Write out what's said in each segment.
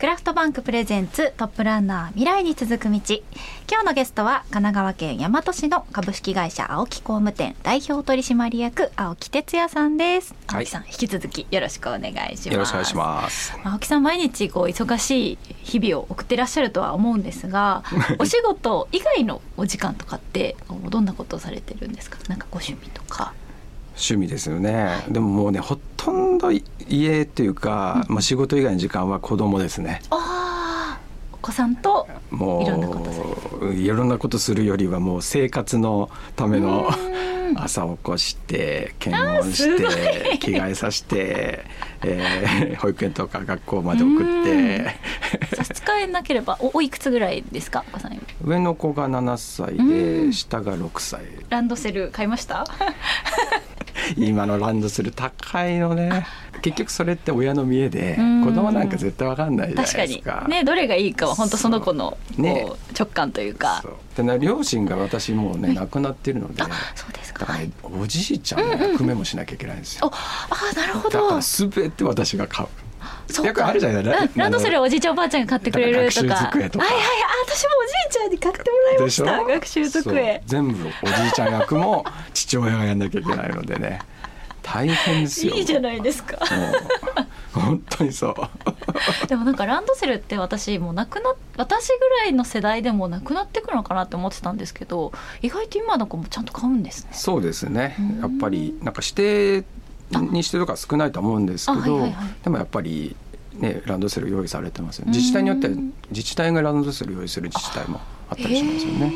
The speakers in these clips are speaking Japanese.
クラフトバンクプレゼンツトップランナー未来に続く道。今日のゲストは神奈川県大和市の株式会社青木工務店代表取締役青木哲也さんです。青木さん、引き続きよろしくお願いします。よろしくお願いします。青木さん毎日こう忙しい日々を送ってらっしゃるとは思うんですが お仕事以外のお時間とかってどんなことをされてるんですか？なんかご趣味とか趣味ですよね、でももうねほとんど家っていうか、まあ、仕事以外の時間は子供ですね。ああお子さんともういろんなことする。よりはもう生活のための 朝起こして検温して着替えさせて、えー、保育園とか学校まで送って。差し支えなければおおいくつぐらいですかお子さん上の子が7歳で下が6歳。ランドセル買いました？今のランドセル高いのね。結局それって親の見栄で子供なんか絶対わかんないじゃないですか。ねどれがいいかは本当その子のね、直感というか。でね両親が私もうね亡くなってるのでそうですか。だから、ね、おじいちゃんの役目もしなきゃいけないんですよ、うんうん、あなるほど。だから全て私が買うよくあるじゃない？ラランドセルおじいちゃんおばあちゃんが買ってくれる。とか。はいはい私もおじいちゃんに買ってもらいました。学習机。全部おじいちゃん役も父親がやんなきゃいけないのでね。大変ですよ。いいじゃないですか。本当にそう。でもなんかランドセルって私もうなくな私ぐらいの世代でもなくなってくるのかなって思ってたんですけど意外と今の子もちゃんと買うんですね。そうですね。やっぱりなんか指定にしてとか少ないと思うんですけど、はいはいはい、でもやっぱりね、ランドセル用意されてますよ、ね、自治体によっては自治体がランドセル用意する自治体もあったりしますよね。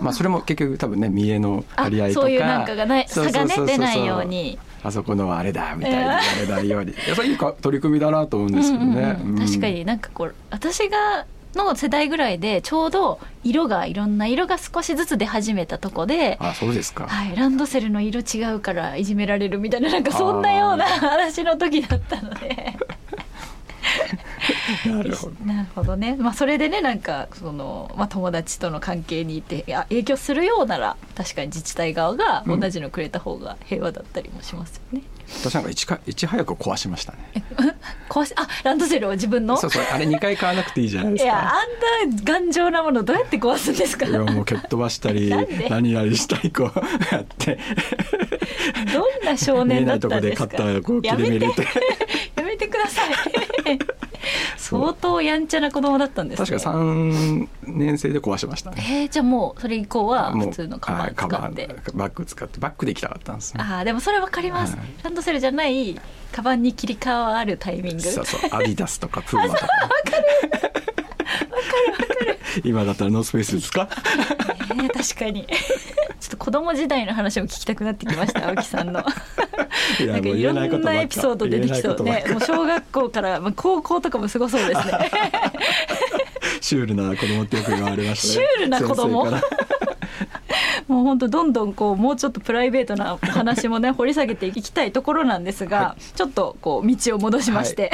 まあそれも結局多分ね見栄の張り合いとかそういうなんかがない差がね出ないように。あそこのはあれだみたいな言われないように、やっぱりいい取り組みだなと思うんですけどね。うんうんうん、確かになんかこう私がの世代ぐらいでちょうど色がいろんな色が少しずつ出始めたとこであそうですか、はい、ランドセルの色違うからいじめられるみたいななんかそんなような話の時だったので。なるほど。なるほどね、まあ、それでねなんかその、まあ、友達との関係にいていや影響するようなら確かに自治体側が同じのくれた方が平和だったりもしますよね。うん、私なんかいちかいち早く壊しましたね。壊しあランドセルを自分の？そうそうあれ2回買わなくていいじゃないですか。いやあんな頑丈なものどうやって壊すんですか？いやもう蹴っ飛ばしたり 何々したりこうやって。どんな少年だったんですか？見えないとこで買ったこう切り目入れて。やめてください。相当やんちゃな子供だったんです、ね、確か3年生で壊しましたね。えー、じゃあもうそれ以降は普通のカバン使って。バッグ使ってバッグで行きたかったんです、ね、ああでもそれわかります、はい、ランドセルじゃないカバンに切り替わるタイミング。そうそう アディダスとかプーマとか。わかる。わかるわかる。今だったらノースペースですか？えー、確かに。ちょっと子供時代の話を聞きたくなってきました青木さんの。なんかいろんなエピソード出てきそうねもう小学校からまあ高校とかもすごそうですね シュールな子供ってよく言われましたね。シュールな子供。もう本当どんどんこうもうちょっとプライベートなお話もね 掘り下げていきたいところなんですが、はい、ちょっとこう道を戻しまして、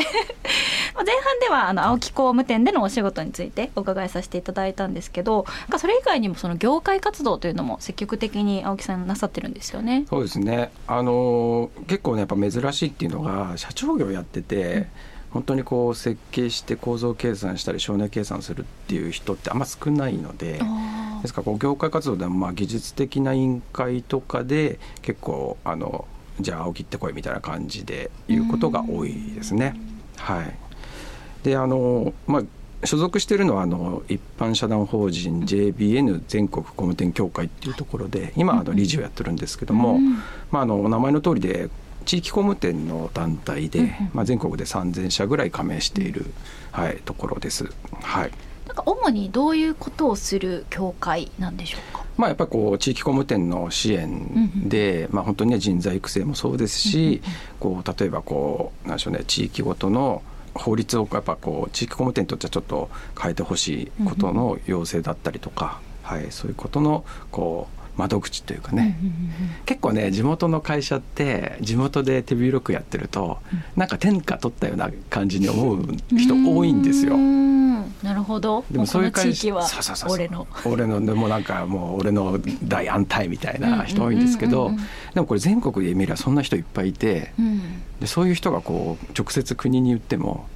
はい、前半ではあの青木工務店でのお仕事についてお伺いさせていただいたんですけどそれ以外にもその業界活動というのも積極的に青木さんなさってるんですよね。そうですね。あの結構ねやっぱ珍しいっていうのが社長業やってて、うん本当にこう設計して構造計算したり省内計算するっていう人ってあんま少ないのでですからこう業界活動でもまあ技術的な委員会とかで結構あのじゃあ青木ってこいみたいな感じで言うことが多いですね。はい、であのまあ所属しているのはあの一般社団法人 JBN 全国工務店協会っていうところで今あの理事をやってるんですけども、まあ、あのお名前の通りで地域工務店の団体で、まあ、全国で3,000社ぐらい加盟している、はい、ところです。はい。なんか主にどういうことをする協会なんでしょうか？まあやっぱりこう地域工務店の支援で、うん、まあ本当にね人材育成もそうですし、うん、こう例えばこうなんでしょうね地域ごとの法律をやっぱこう地域工務店にとってはちょっと変えてほしいことの要請だったりとか、はいそういうことのこう窓口というかね、結構ね地元の会社って地元で手広くやってると、うん、なんか天下取ったような感じに思う人多いんですよ。なるほど。でもそういう会社は俺の。俺のでもなんかもう俺の大安泰みたいな人多いんですけどでもこれ全国で見ればそんな人いっぱいいて、うん、でそういう人がこう直接国に言っても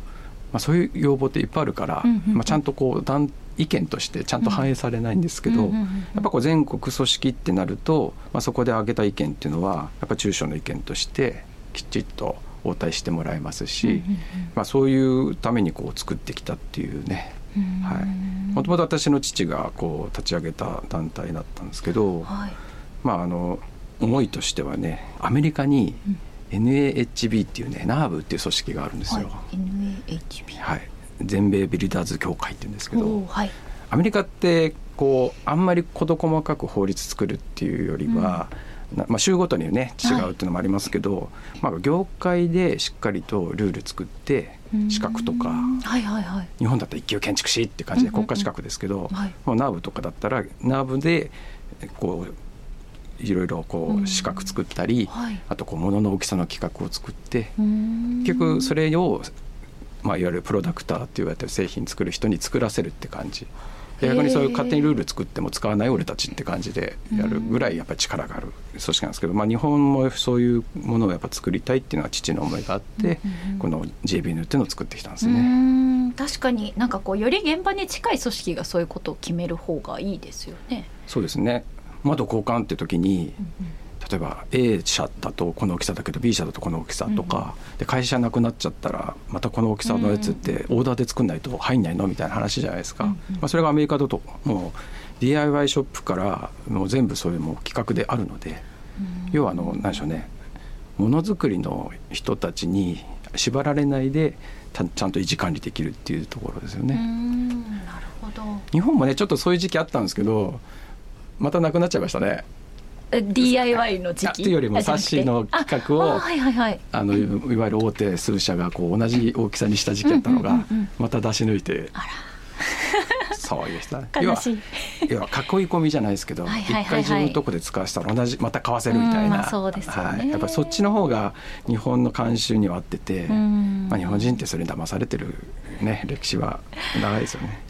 まあ、そういう要望っていっぱいあるから、うんうんまあ、ちゃんとこう団意見としてちゃんと反映されないんですけど、やっぱこう全国組織ってなると、まあ、そこで挙げた意見っていうのはやっぱ中小の意見としてきちっと応対してもらえますし、まあ、そういうためにこう作ってきたっていうね。もともと私の父がこう立ち上げた団体だったんですけど、はい。まあ、あの思いとしてはねアメリカにうん NAHB っていうねナーブっていう組織があるんですよ、はい NAHB はい、全米ビルダーズ協会っていうんですけどはい。アメリカってこうあんまり事細かく法律作るっていうよりは、なまあ、州ごとにね違うっていうのもありますけど、まあ、業界でしっかりとルール作って資格とかうんはいはいはい。日本だったら一級建築士って感じでうんうんうん。国家資格ですけど、はい。もうナーブとかだったらナーブでこういろいろこう資格作ったり、はい。あとこう物の大きさの規格を作って結結局それを、まあ、いわゆるプロダクターって言われてる製品作る人に作らせるって感じ。で逆にそういう勝手にルール作っても使わない俺たちって感じでやるぐらいやっぱり力がある組織なんですけど、まあ、日本もそういうものをやっぱ作りたいっていうのは父の思いがあって、うんうんこの JBN っていうのを作ってきたんですうね。確かになんかこうより現場に近い組織がそういうことを決める方がいいですよね。そうですね窓交換って時に例えば A 社だとこの大きさだけど B 社だとこの大きさとか、で会社なくなっちゃったらまたこの大きさのやつってオーダーで作んないと入んないのみたいな話じゃないですか、まあ、それがアメリカだともう DIY ショップからもう全部そういうもう企画であるので要はあの何でしょうねものづくりの人たちに縛られないでたちゃんと維持管理できるっていうところですよね。日本もねちょっとそういう時期あったんですけどまたなくなっちゃいましたね。え DIY の時期？あっていうよりも冊子の企画をあのいいわゆる大手数社がこう同じ大きさにした時期やったのがまた出し抜いてあそういう人。要は要は囲い込みじゃないですけどはい一回自分のとこで使わせたら同じまた買わせるみたいな、うね。はい、やっぱりそっちの方が日本の慣習には合ってて、うん。まあ、日本人ってそれに騙されてる、ね、歴史は長いですよね。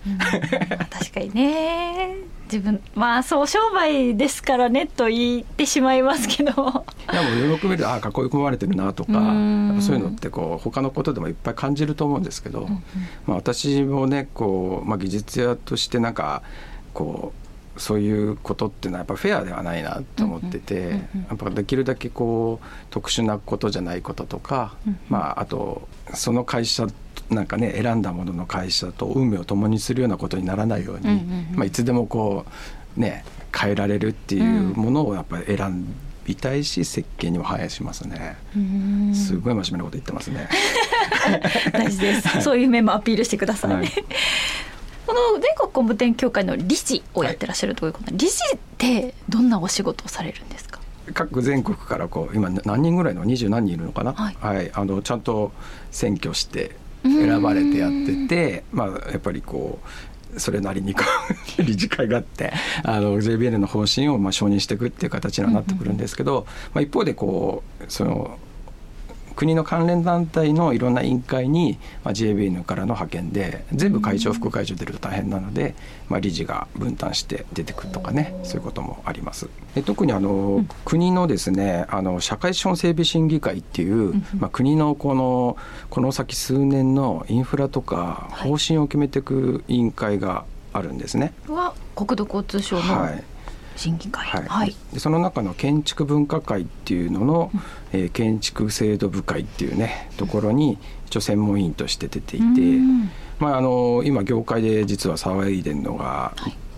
確かにね自分まあそう商売ですからねと言ってしまいますけど。いやもうよく見るとああ囲い込まれてるなとかそういうのってこう他のことでもいっぱい感じると思うんですけど、まあ、私もねこう、まあ、技術屋としてなんかこうそういうことっていうのはやっぱフェアではないなと思ってて、うんうんうんうん。やっぱできるだけこう特殊なことじゃないこととか、うんうん。まあ、あとその会社なんかね選んだものの会社と運命を共にするようなことにならないように、うんうんうんまあ、いつでもこうね変えられるっていうものをやっぱり選びたいし設計にも反映しますね。うんすごい真面目なこと言ってますね。大事です。そういう面もアピールしてください。はいこの全国工務店協会の理事をやってらっしゃるということで、理事ってどんなお仕事をされるんですか？各全国からこう今何人ぐらいの二十何人いるのかな、はいあのちゃんと選挙して選ばれてやってて、まあ、やっぱりこうそれなりにこう 理事会があってあの JBN の方針をまあ承認していくっていう形にはなってくるんですけど、まあ、一方でこうその国の関連団体のいろんな委員会に、まあ、JBN からの派遣で全部会長副会長出ると大変なので、まあ、理事が分担して出てくるとかねそういうこともあります。で特にあの、国のですねあの社会資本整備審議会っていう、まあ、国のこのこの先数年のインフラとか方針を決めていく委員会があるんですね。は国土交通省のはい審議会。はい。はい。でその中の建築文化会っていうのの、えー建築制度部会っていうねところに一応専門委員として出ていて、うん。まあ、あの今業界で実は騒いでるのが、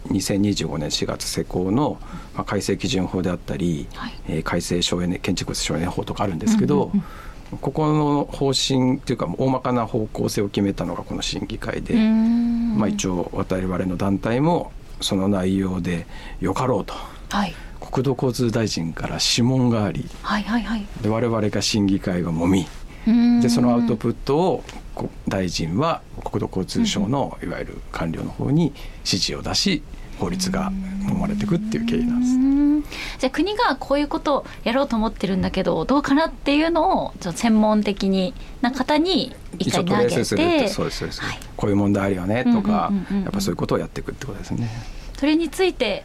2025年4月施行の、まあ、改正基準法であったり、はい。えー改正省エネ建築物省エネ法とかあるんですけど、うんうんうん。ここの方針っていうか大まかな方向性を決めたのがこの審議会で、うん。まあ、一応我々の団体もその内容でよかろうと。はい。国土交通大臣から諮問がありはいはいはい。で我々が審議会がもみ。うん。でそのアウトプットをこ大臣は国土交通省のいわゆる官僚の方に指示を出し法律が生まれていくっていう経緯なんです。うんじゃあ国がこういうことをやろうと思ってるんだけどどうかなっていうのをちょっと専門的にな方に一回投げててそうですそうです、はいこういう問題あるよねとかやっぱそういうことをやっていくってことですね。それについて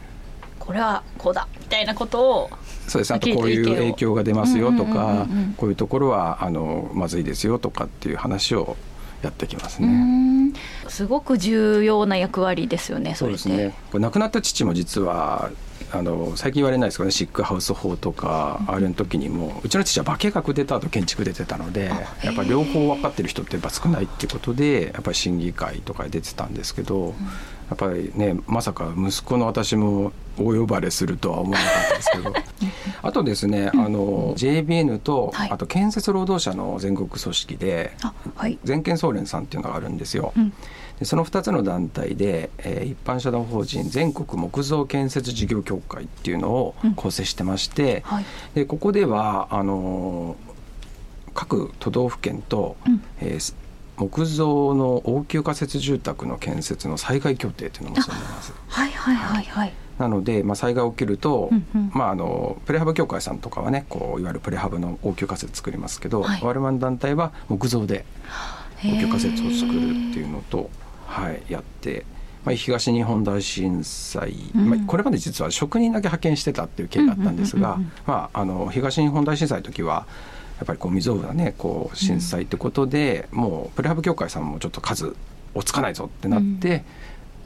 これはこうだみたいなことをそうですあとこういう影響が出ますよとかこういうところはあのまずいですよとかっていう話をやってきますね。すごく重要な役割ですよね。そうですね。これ亡くなった父も実はあの最近言われないですけどねシックハウス法とか、あれの時にもうちの父は化学出た後建築出てたのでやっぱり両方分かってる人ってやっぱ少ないっていうことでやっぱり審議会とか出てたんですけど、やっぱりねまさか息子の私もお呼ばれするとは思わなかったですけど。あとですねあの JBN と、あと建設労働者の全国組織で、はい、全県総連さんっていうのがあるんですよ。うん。でその2つの団体で、えー、一般社団法人全国木造建設事業協会っていうのを構成してまして、うんはい、でここではあのー、各都道府県と、うん、えー、木造の応急仮設住宅の建設の災害協定っていうのも結んでます。はいはいはいはい。なので、まあ、災害起きると、うんうん、まあ、あのプレハブ協会さんとかはねこういわゆるプレハブの応急仮設作りますけど、はい、我々の団体は木造で応急仮設を作るっていうのとはい、やって。まあ、東日本大震災、うん、まあ、これまで実は職人だけ派遣してたっていう経緯があったんですが、まあ、あの東日本大震災の時はやっぱりこう未曾有なねこう震災ってことで、うん、もうプレハブ協会さんもちょっと数追つかないぞってなって、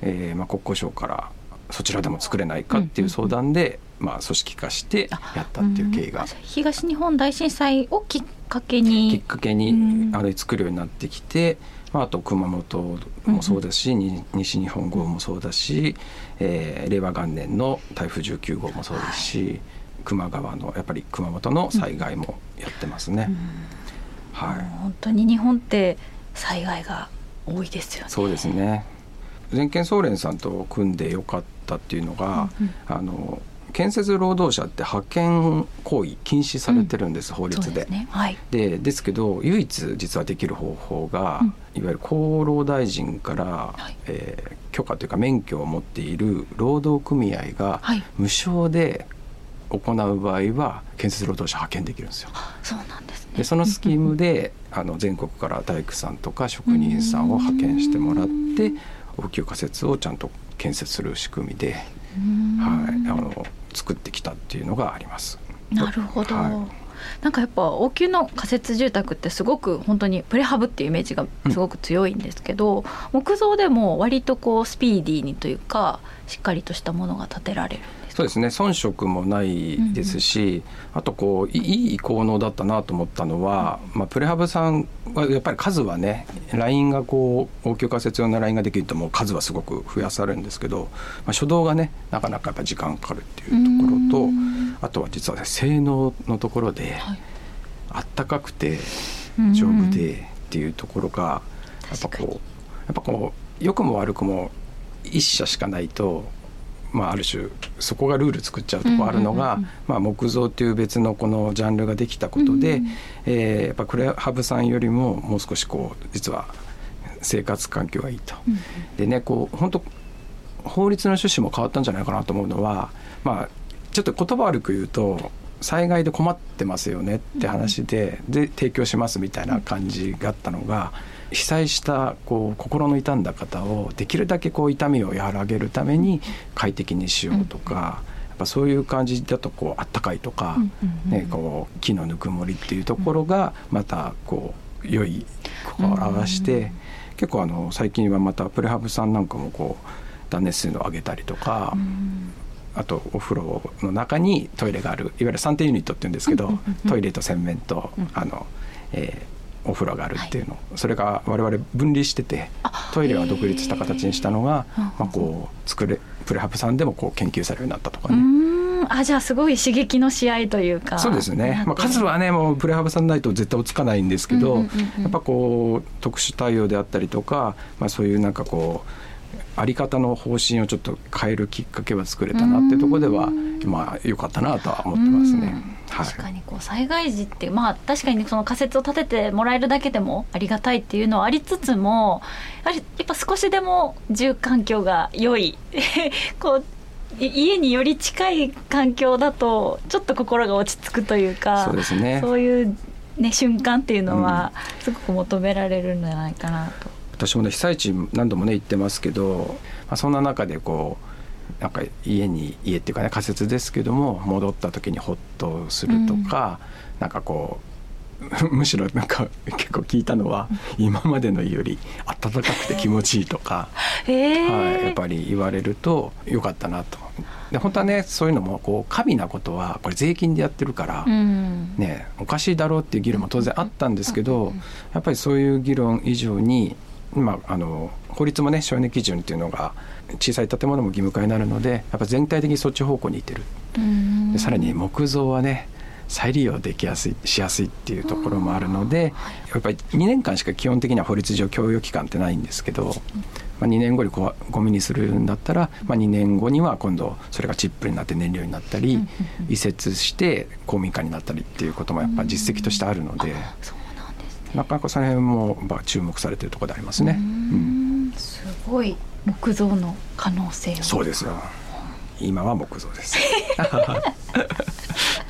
うん、えー、まあ、国交省からそちらでも作れないかっていう相談で、まあ、組織化してやったっていう経緯が、東日本大震災をきっかけに。きっかけにあれ作るようになってきて、まあ、あと熊本もそうですし、うん、西日本豪雨もそうだし、えー、令和元年の台風19号もそうですし、はい、球磨川のやっぱり熊本の災害もやってますね。はい、本当に日本って災害が多いですよね。そうですね。全県総連さんと組んでよかったっていうのが、うんうん、あの建設労働者って派遣行為禁止されてるんです、うん、法律で。で、ね。はい、ですけど唯一実はできる方法が、うん、いわゆる厚労大臣から、はい、えー、許可というか免許を持っている労働組合が無償で行う場合は建設労働者派遣できるんですよ。そうなんです、ね、でそのスキームであの全国から大工さんとか職人さんを派遣してもらって応急仮設をちゃんと建設する仕組みで、はい、あの作ってきたっていうのがあります。なるほど、はい。なんかやっぱ応急の仮設住宅ってすごく本当にプレハブっていうイメージがすごく強いんですけど、うん、木造でも割とこうスピーディーにというかしっかりとしたものが建てられるそうですね。遜色もないですし、うん、あとこういい効能だったなと思ったのは、うん、まあ、プレハブさんはやっぱり数はねラインがこう応急仮設用のラインができるともう数はすごく増やされるんですけど、まあ、初動がねなかなかやっぱ時間かかるっていうところとあとは実は、ね、性能のところで、はい、あったかくて丈夫でっていうところがやっぱこうやっぱこう良くも悪くも一社しかないとまあ、ある種そこがルール作っちゃうとこあるのが、まあ、木造っていう別のこのジャンルができたことで、うん、えー、やっぱクレハブさんよりももう少しこう実は生活環境がいいと。うん、でねこう本当法律の趣旨も変わったんじゃないかなと思うのは、まあ、ちょっと言葉悪く言うと災害で困ってますよねって話で,、で提供しますみたいな感じがあったのが。被災したこう心の痛んだ方をできるだけこう痛みを和らげるために快適にしようとか、やっぱそういう感じだとこうあったかいとか、ね、こう木のぬくもりっていうところがまたこう良い心を表して、結構あの最近はまたプレハブさんなんかもこう断熱性能を上げたりとか。あとお風呂の中にトイレがあるいわゆる3点ユニットって言うんですけど、トイレと洗面と、あのえお風呂があるっていうの、はい、それが我々分離しててトイレは独立した形にしたのが、まあ、こう作れプレハブさんでもこう研究されるようになったとかね。あじゃあすごい刺激の試合というか。そうですね、まあ、数はねもうプレハブさんないと絶対落ち着かないんですけど、やっぱこう特殊対応であったりとか、まあ、そういうなんかこうあり方の方針をちょっと変えるきっかけは作れたなっていうところではまあ良かったなとは思ってますね。確かにこう災害時ってまあ確かにその仮説を立ててもらえるだけでもありがたいっていうのはありつつもやはりやっぱ少しでも住環境が良い。こう家により近い環境だとちょっと心が落ち着くというかそうですね。そういうね瞬間っていうのはすごく求められるんじゃないかなと。私もね被災地何度もね行ってますけど、まあ、そんな中でこうなんか家に家っていうかね仮設ですけども戻った時にほっとするとか、うん、なんかこう むしろなんか結構聞いたのは今までのより暖かくて気持ちいいとか、はい、やっぱり言われるとよかったなと。で本当はねそういうのもこう過敏なことはこれ税金でやってるから、ね、おかしいだろうっていう議論も当然あったんですけど、やっぱりそういう議論以上に今あの法律もね省エネ基準っていうのが小さい建物も義務化になるのでやっぱ全体的にそっち方向にいってる。でさらに木造はね再利用できやすいしやすいっていうところもあるのでやっぱり2年間しか基本的には法律上供与期間ってないんですけど、まあ、2年後にゴミにするんだったら、まあ、2年後には今度それがチップになって燃料になったり移設して公民館になったりっていうこともやっぱ実績としてあるので。なかなかその辺もまあ注目されてるところでありますね。うん、すごい木造の可能性そうですよ。今は木造です。